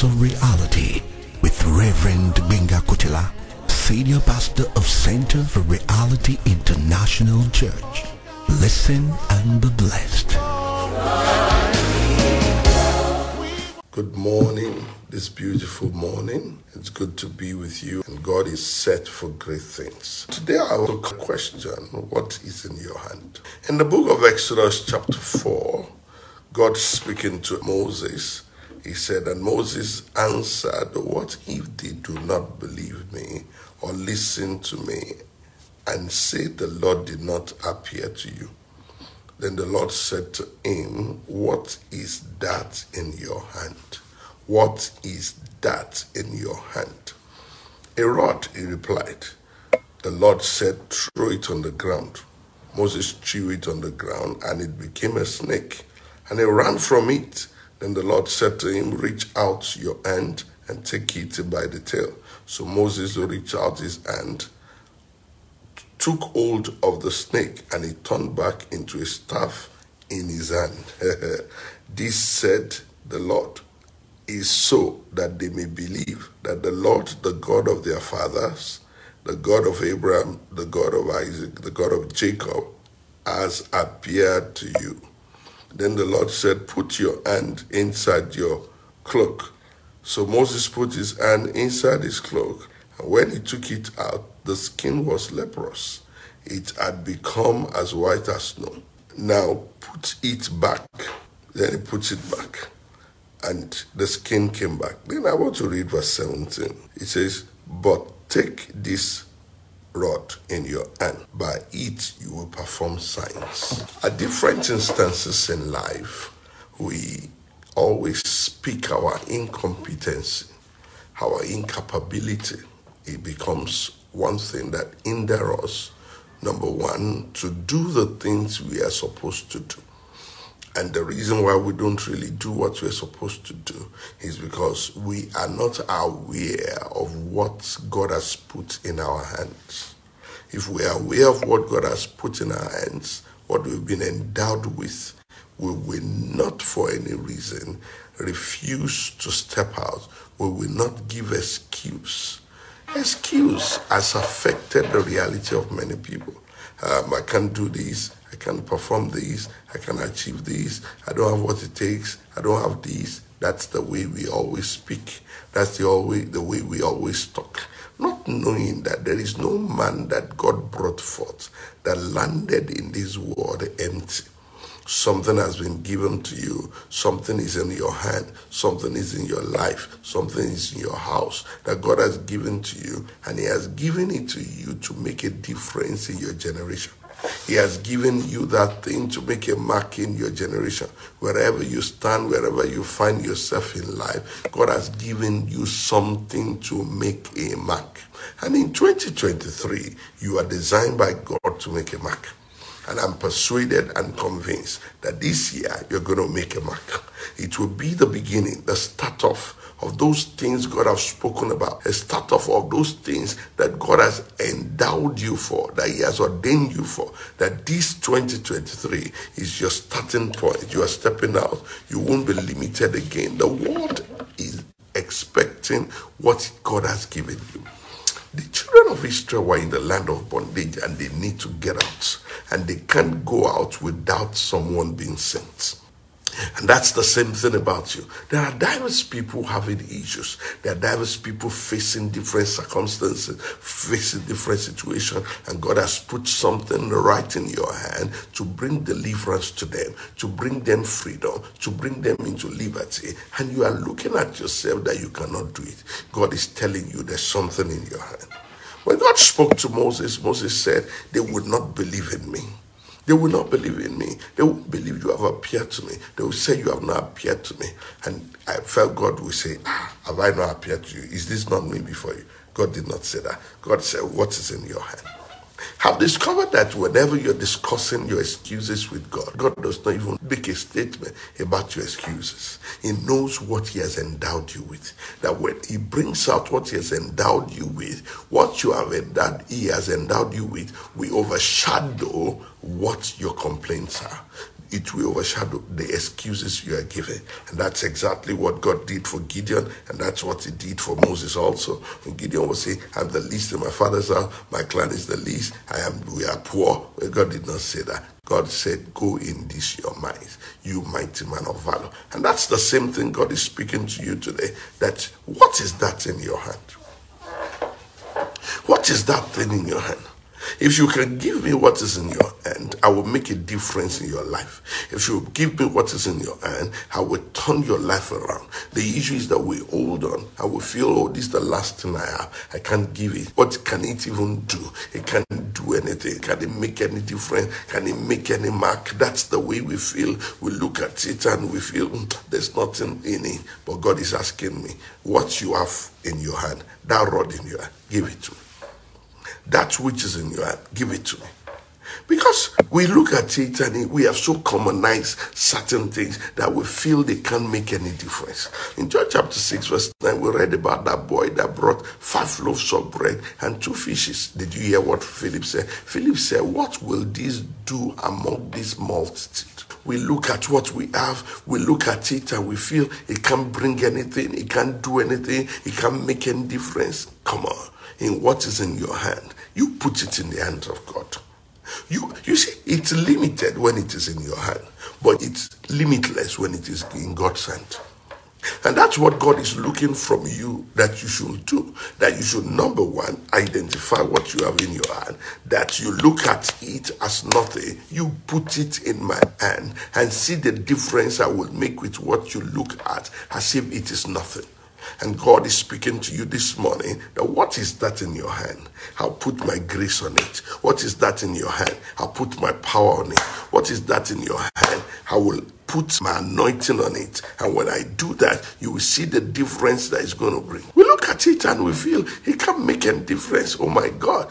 Centers of Reality with Reverend Benga Kutila, Senior Pastor of Center for Reality International Church. Listen and be blessed. Good morning, this beautiful morning. It's good to be with you, and God is set for great things. Today, I will question what is in your hand. In the book of Exodus, chapter 4, God speaking to Moses, he said, And Moses answered, What if they do not believe me or listen to me and say the Lord did not appear to you? Then the Lord said to him, What is that in your hand? What is that in your hand? A rod, he replied. The Lord said, Throw it on the ground. Moses threw it on the ground, and it became a snake, and he ran from it. Then the Lord said to him, Reach out your hand and take it by the tail. So Moses reached out his hand took hold of the snake and he turned back into a staff in his hand. this said the Lord is so that they may believe that the Lord, the God of their fathers, the God of Abraham, the God of Isaac, the God of Jacob, has appeared to you. Then the Lord said, Put your hand inside your cloak. So Moses put his hand inside his cloak, and when he took it out, the skin was leprous. It had become as white as snow. Now put it back. Then he puts it back. And the skin came back. Then I want to read verse 17. It says, But take this rod in your hand. By it you will perform signs. At different instances in life, we always speak our incompetency, our incapability. It becomes one thing that hinder us, number one, to do the things we are supposed to do. And the reason why we don't really do what we're supposed to do is because we are not aware of what God has put in our hands. If we are aware of what God has put in our hands, what we've been endowed with, we will not for any reason refuse to step out. We will not give excuse. Excuse has affected the reality of many people. Um, I can't do this. I can't perform this. I can't achieve this. I don't have what it takes. I don't have this. That's the way we always speak. That's the always the way we always talk. Not knowing that there is no man that God brought forth that landed in this world empty. Something has been given to you. Something is in your hand. Something is in your life. Something is in your house that God has given to you. And He has given it to you to make a difference in your generation. He has given you that thing to make a mark in your generation. Wherever you stand, wherever you find yourself in life, God has given you something to make a mark. And in 2023, you are designed by God to make a mark. And I'm persuaded and convinced that this year you're going to make a mark. It will be the beginning, the start off of those things God has spoken about, a start off of those things that God has endowed you for, that He has ordained you for, that this 2023 is your starting point. You are stepping out. You won't be limited again. The world is expecting what God has given you. The children of Israel were in the land of bondage and they need to get out. And they can't go out without someone being sent. And that's the same thing about you. There are diverse people having issues. There are diverse people facing different circumstances, facing different situations, and God has put something right in your hand to bring deliverance to them, to bring them freedom, to bring them into liberty. And you are looking at yourself that you cannot do it. God is telling you there's something in your hand. When God spoke to Moses, Moses said, They would not believe in me. They will not believe in me. They will believe you have appeared to me. They will say you have not appeared to me. And I felt God will say, ah, Have I not appeared to you? Is this not me before you? God did not say that. God said, What is in your hand? Have discovered that whenever you're discussing your excuses with God, God does not even make a statement about your excuses. He knows what He has endowed you with. That when He brings out what He has endowed you with, what you have endowed, He has endowed you with, will overshadow what your complaints are. It will overshadow the excuses you are giving. And that's exactly what God did for Gideon, and that's what He did for Moses also. When Gideon was saying, I'm the least in my father's house, my clan is the least, I am we are poor. God did not say that. God said, Go in this your mind, you mighty man of valor. And that's the same thing God is speaking to you today. That what is that in your hand? What is that thing in your hand? If you can give me what is in your hand, I will make a difference in your life. If you give me what is in your hand, I will turn your life around. The issue is that we hold on. I will feel, oh, this is the last thing I have. I can't give it. What can it even do? It can't do anything. Can it make any difference? Can it make any mark? That's the way we feel. We look at it and we feel mm, there's nothing in it. But God is asking me, what you have in your hand, that rod in your hand, give it to me. That which is in your hand, give it to me. Because we look at it and we have so commonized certain things that we feel they can't make any difference. In John chapter 6, verse 9, we read about that boy that brought five loaves of bread and two fishes. Did you hear what Philip said? Philip said, What will this do among this multitude? We look at what we have, we look at it and we feel it can't bring anything, it can't do anything, it can't make any difference. Come on, in what is in your hand, you put it in the hands of God. You, you see, it's limited when it is in your hand, but it's limitless when it is in God's hand. And that's what God is looking from you that you should do. That you should, number one, identify what you have in your hand. That you look at it as nothing. You put it in my hand and see the difference I will make with what you look at as if it is nothing. And God is speaking to you this morning that what is that in your hand? I'll put my grace on it. What is that in your hand? I'll put my power on it. What is that in your hand? I will put my anointing on it. And when I do that, you will see the difference that it's going to bring. We look at it and we feel it can't make a difference. Oh my God.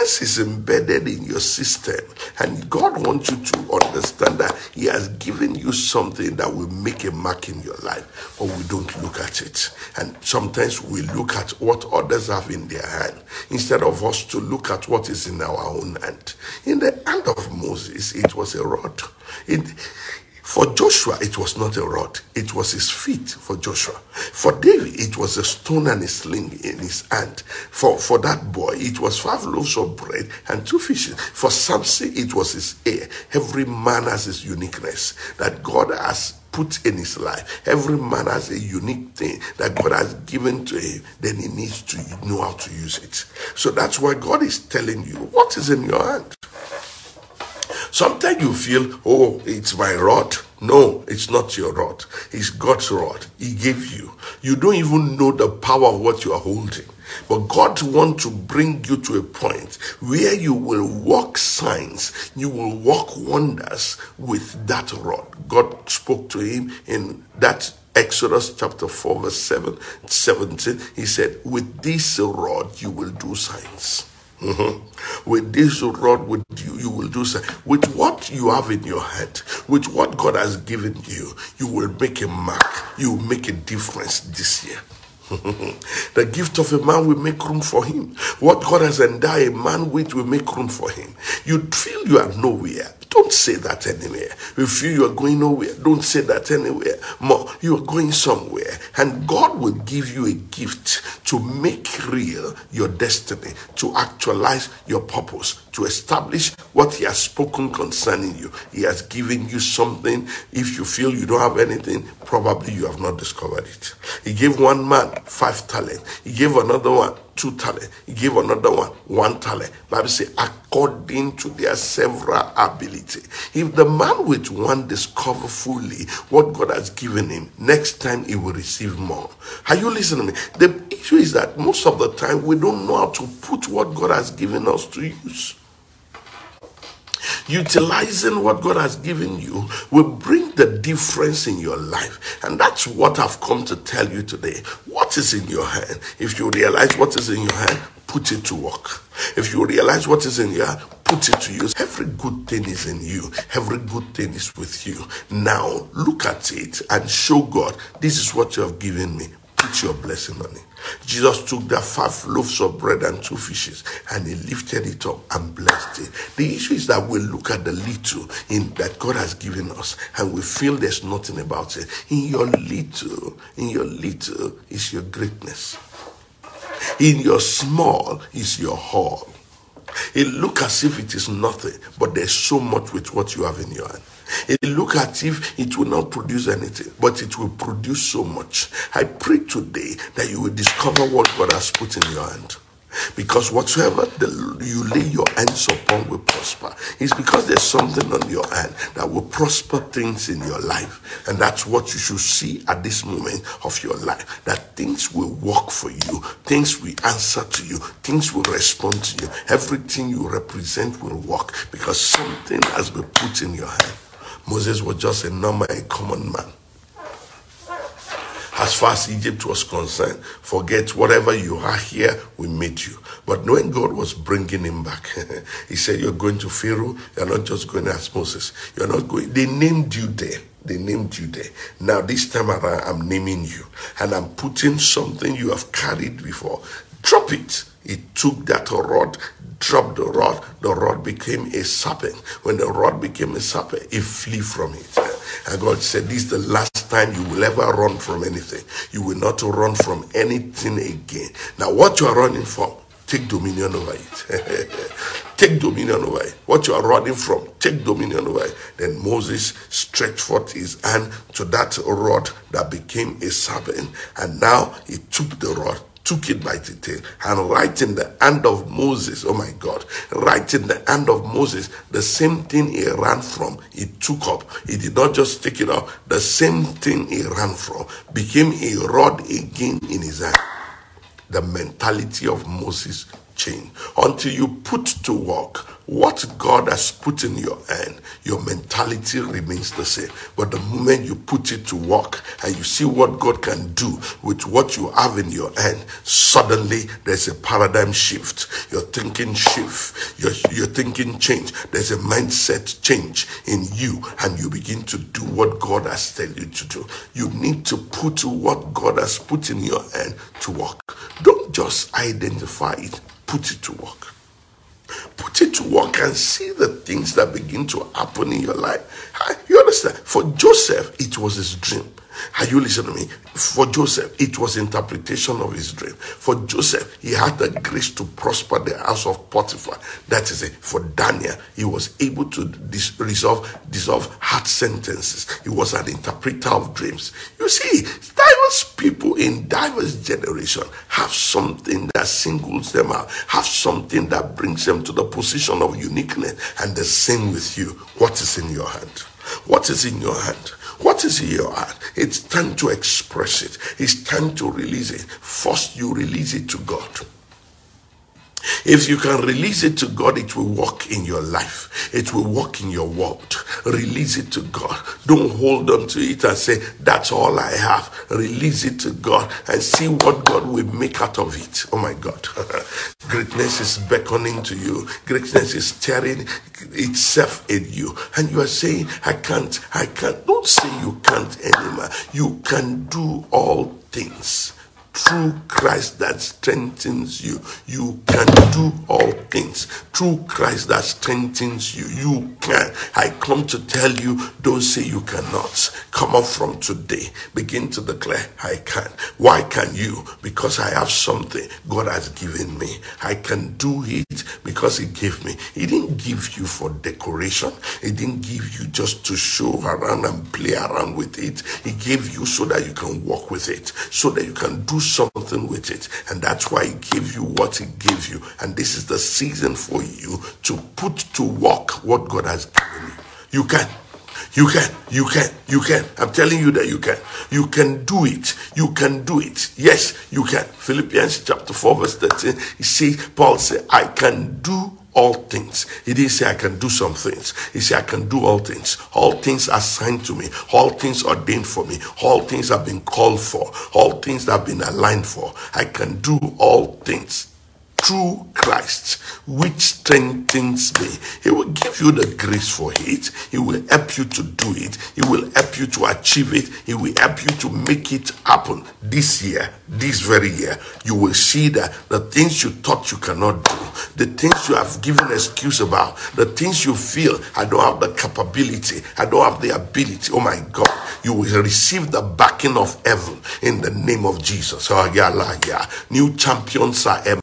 Greatness is embedded in your system. And God wants you to understand that He has given you something that will make a mark in your life. But we don't look at it. And sometimes we look at what others have in their hand instead of us to look at what is in our own hand. In the hand of Moses, it was a rod. It, for Joshua, it was not a rod, it was his feet for Joshua. For David, it was a stone and a sling in his hand. For, for that boy, it was five loaves of bread and two fishes. For Samson, it was his hair. Every man has his uniqueness that God has put in his life. Every man has a unique thing that God has given to him, then he needs to know how to use it. So that's why God is telling you what is in your hand. Sometimes you feel, oh, it's my rod. No, it's not your rod. It's God's rod. He gave you. You don't even know the power of what you are holding. But God wants to bring you to a point where you will walk signs, you will walk wonders with that rod. God spoke to him in that Exodus chapter 4, verse 7, 17. He said, With this rod you will do signs. Mm-hmm. With this rod, with you, you will do so. With what you have in your head, with what God has given you, you will make a mark. You will make a difference this year. the gift of a man will make room for him. What God has endowed a man with will make room for him. You feel you are nowhere. Don't say that anywhere. If you are going nowhere, don't say that anywhere. More, you are going somewhere. And God will give you a gift to make real your destiny, to actualize your purpose, to establish what He has spoken concerning you. He has given you something. If you feel you don't have anything, probably you have not discovered it. He gave one man five talents, He gave another one two talent. He gave another one one talent. Bible says, according to their several ability. If the man with one discover fully what God has given him, next time he will receive more. Are you listening to me? The issue is that most of the time we don't know how to put what God has given us to use. Utilizing what God has given you will bring the difference in your life. And that's what I've come to tell you today. What is in your hand? If you realize what is in your hand, put it to work. If you realize what is in your hand, put it to use. Every good thing is in you. Every good thing is with you. Now look at it and show God, this is what you have given me put your blessing on it. Jesus took the five loaves of bread and two fishes and he lifted it up and blessed it. The issue is that we look at the little in that God has given us and we feel there's nothing about it. In your little, in your little is your greatness. In your small is your whole. It look as if it is nothing, but there's so much with what you have in your hand. It look as if it will not produce anything, but it will produce so much. I pray today that you will discover what God has put in your hand. Because whatsoever the, you lay your hands upon will prosper. It's because there's something on your hand that will prosper things in your life. And that's what you should see at this moment of your life. That things will work for you, things will answer to you, things will respond to you. Everything you represent will work because something has been put in your hand. Moses was just a normal, a common man. As far as Egypt was concerned, forget whatever you are here, we made you. But when God was bringing him back, he said, You're going to Pharaoh, you're not just going as Moses. You're not going. They named you there. They named you there. Now, this time around, I'm naming you. And I'm putting something you have carried before. Drop it. He took that rod, dropped the rod. The rod became a serpent. When the rod became a serpent, it flee from it. And God said, This is the last time you will ever run from anything. You will not run from anything again. Now, what you are running from, take dominion over it. take dominion over it. What you are running from, take dominion over it. Then Moses stretched forth his hand to that rod that became a serpent. And now he took the rod took it by the tail and right in the hand of Moses, oh my God, right in the hand of Moses, the same thing he ran from, he took up. He did not just take it up, the same thing he ran from became a rod again in his hand. The mentality of Moses changed Until you put to work what God has put in your hand, your mentality remains the same. But the moment you put it to work and you see what God can do with what you have in your hand, suddenly there's a paradigm shift. Your thinking shift. Your, your thinking change. There's a mindset change in you and you begin to do what God has told you to do. You need to put what God has put in your hand to work. Don't just identify it put it to work. Put it to work and see the things that begin to happen in your life. You understand? For Joseph, it was his dream. Are you listening to me? For Joseph, it was interpretation of his dream. For Joseph, he had the grace to prosper the house of Potiphar. That is it. For Daniel, he was able to dis- resolve, dissolve hard sentences. He was an interpreter of dreams. You see, diverse people in diverse generation have something that singles them out, have something that brings them to the position of uniqueness. And the same with you. What is in your hand? What is in your hand? What is in your heart? It's time to express it. It's time to release it. First, you release it to God. If you can release it to God, it will work in your life. It will work in your world. Release it to God. Don't hold on to it and say, That's all I have. Release it to God and see what God will make out of it. Oh my God. Greatness is beckoning to you. Greatness is staring itself in you. And you are saying, I can't, I can't. Don't say you can't anymore. You can do all things through Christ that strengthens you. You can do all things through Christ that strengthens you. You can. I come to tell you, don't say you cannot. Come up from today. Begin to declare, I can. Why can you? Because I have something God has given me. I can do it because He gave me. He didn't give you for decoration. He didn't give you just to show around and play around with it. He gave you so that you can walk with it, so that you can do something with it. And that's why He gave you what He gave you. And this is the season for you to put to work what God has given you. You can. You can, you can, you can. I'm telling you that you can. You can do it. You can do it. Yes, you can. Philippians chapter 4, verse 13. You see, Paul said, I can do all things. He didn't say I can do some things. He said I can do all things. All things assigned to me. All things ordained for me. All things have been called for. All things that have been aligned for. I can do all things through Christ, which strengthens me. He will give you the grace for it. He will help you to do it. He will help you to achieve it. He will help you to make it happen this year, this very year. You will see that the things you thought you cannot do, the things you have given excuse about, the things you feel, I don't have the capability, I don't have the ability. Oh my God, you will receive the backing of heaven in the name of Jesus. Oh, yeah, yeah. New champions are emerging,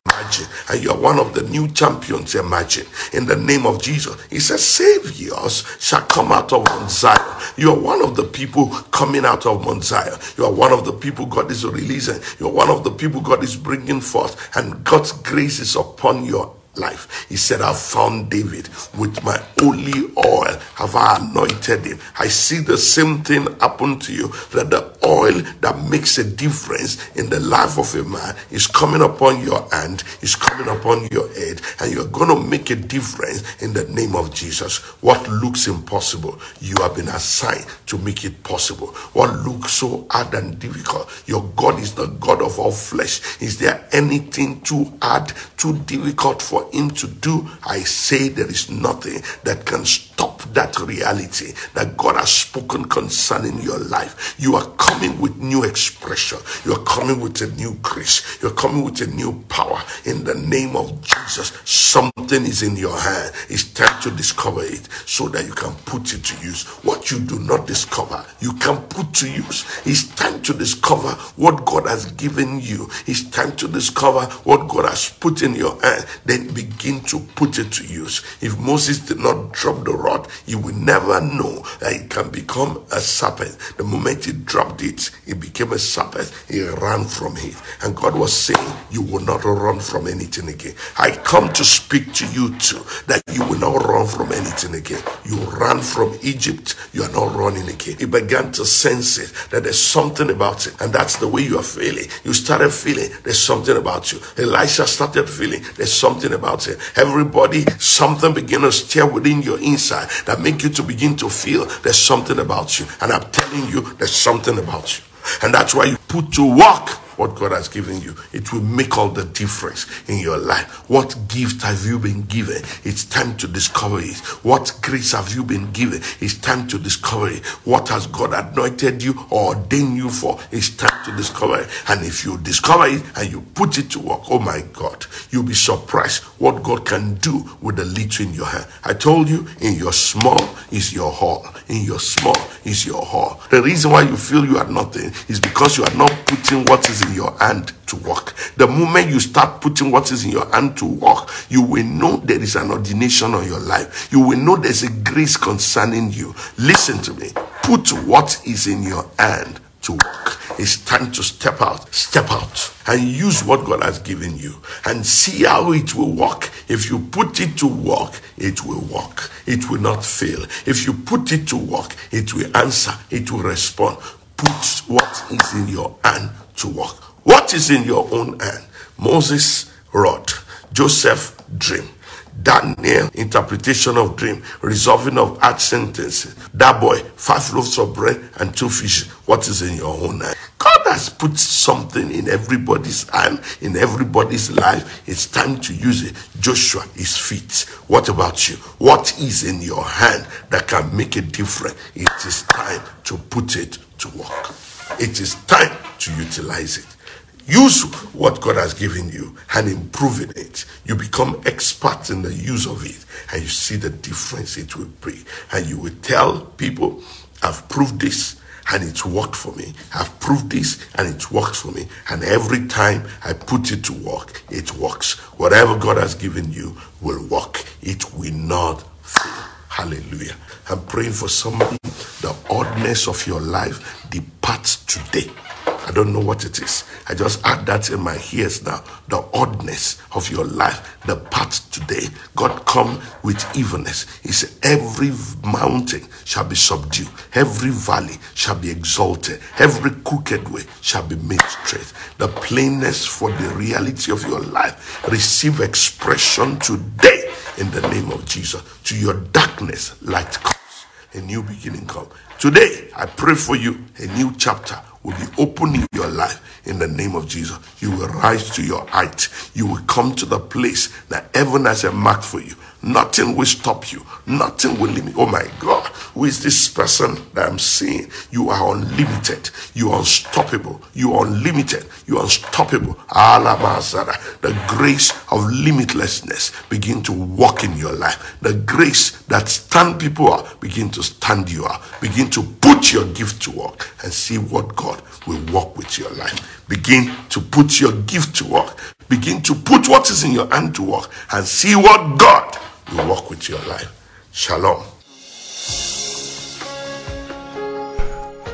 and you are one of the new champions emerging in the name of Jesus. He says, Saviors shall come out of Mount Zion. You are one of the people coming out of Mount Zion. You are one of the people God is releasing. You are one of the people God is bringing forth, and God's grace is upon your life. He said, I found David with my holy oil. Have I anointed him? I see the same thing happen to you that the oil that makes a difference in the life of a man is coming upon your hand, is coming upon your head, and you're going to make a difference in the name of Jesus. What looks impossible, you have been assigned to make it possible. What looks so hard and difficult, your God is the God of all flesh. Is there anything too hard, too difficult for him to do, I say there is nothing that can stop that reality that God has spoken concerning your life. You are coming with new expression. You are coming with a new grace. You're coming with a new power. In the name of Jesus, something is in your hand. It's time to discover it so that you can put it to use. What you do not discover, you can put to use. It's time to discover what God has given you. It's time to discover what God has put in your hand. Then begin to put it to use. If Moses did not drop the rod, you will never know that it can become a serpent. The moment he dropped it, it became a serpent. He ran from it. And God was saying, You will not run from anything again. I come to speak to you too that you will not run from anything again. You ran from Egypt, you are not running again. He began to sense it that there's something about it, and that's the way you are feeling. You started feeling there's something about you. Elisha started feeling there's something about it. Everybody, something began to stir within your inside that make you to begin to feel there's something about you. And I'm telling you, there's something about you. And that's why you put to work what God has given you. It will make all the difference in your life. What gift have you been given? It's time to discover it. What grace have you been given? It's time to discover it. What has God anointed you or ordained you for? It's time to discover it. And if you discover it and you put it to work, oh my God, you'll be surprised what God can do with the little in your hand. I told you, in your small is your hall. In your small is your hall. The reason why you feel you are nothing is because you are not putting what is your hand to work. The moment you start putting what is in your hand to work, you will know there is an ordination on your life. You will know there's a grace concerning you. Listen to me. Put what is in your hand to work. It's time to step out, step out and use what God has given you and see how it will work. If you put it to work, it will work. It will not fail. If you put it to work, it will answer, it will respond. Put what is in your hand to work. What is in your own hand? Moses rod, Joseph dream, Daniel interpretation of dream, resolving of hard sentences. That boy, five loaves of bread and two fish. What is in your own hand? God has put something in everybody's hand, in everybody's life. It's time to use it. Joshua is fit. What about you? What is in your hand that can make a difference? It is time to put it to work. It is time to utilize it. Use what God has given you and improve in it. You become expert in the use of it and you see the difference it will bring. And you will tell people, I've proved this and it's worked for me. I've proved this and it works for me. And every time I put it to work, it works. Whatever God has given you will work. It will not fail. Hallelujah. I'm praying for somebody. The oddness of your life departs today. I don't know what it is. I just add that in my ears now. The oddness of your life, the path today. God come with evenness. He said, every mountain shall be subdued. Every valley shall be exalted. Every crooked way shall be made straight. The plainness for the reality of your life receive expression today in the name of Jesus. To your darkness, light. A new beginning come. Today, I pray for you a new chapter will be open in your life in the name of Jesus. You will rise to your height. You will come to the place that heaven has a mark for you. Nothing will stop you. Nothing will limit. Oh my God, who is this person that I'm seeing? You are unlimited. You are unstoppable. You are unlimited. You are unstoppable. The grace of limitlessness begin to walk in your life. The grace that stand people up begin to stand you up. Begin to put your gift to work and see what God will work with your life. Begin to put your gift to work. Begin to put what is in your hand to work and see what God will work with your life. Shalom.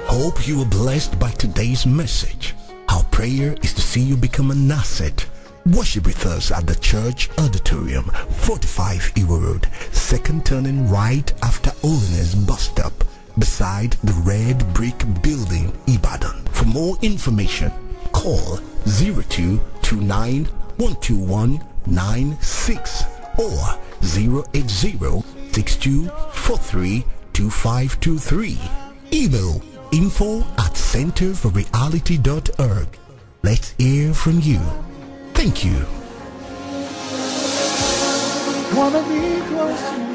Hope you were blessed by today's message. Our prayer is to see you become an asset. Worship with us at the church auditorium, 45 Ewa Road, second turning right after Holiness bus stop, beside the red brick building, Ibadan. For more information, call 0229 121 96 or 080-6243-2523. Email info at centerforreality.org. Let's hear from you. Thank you. Wanna be close.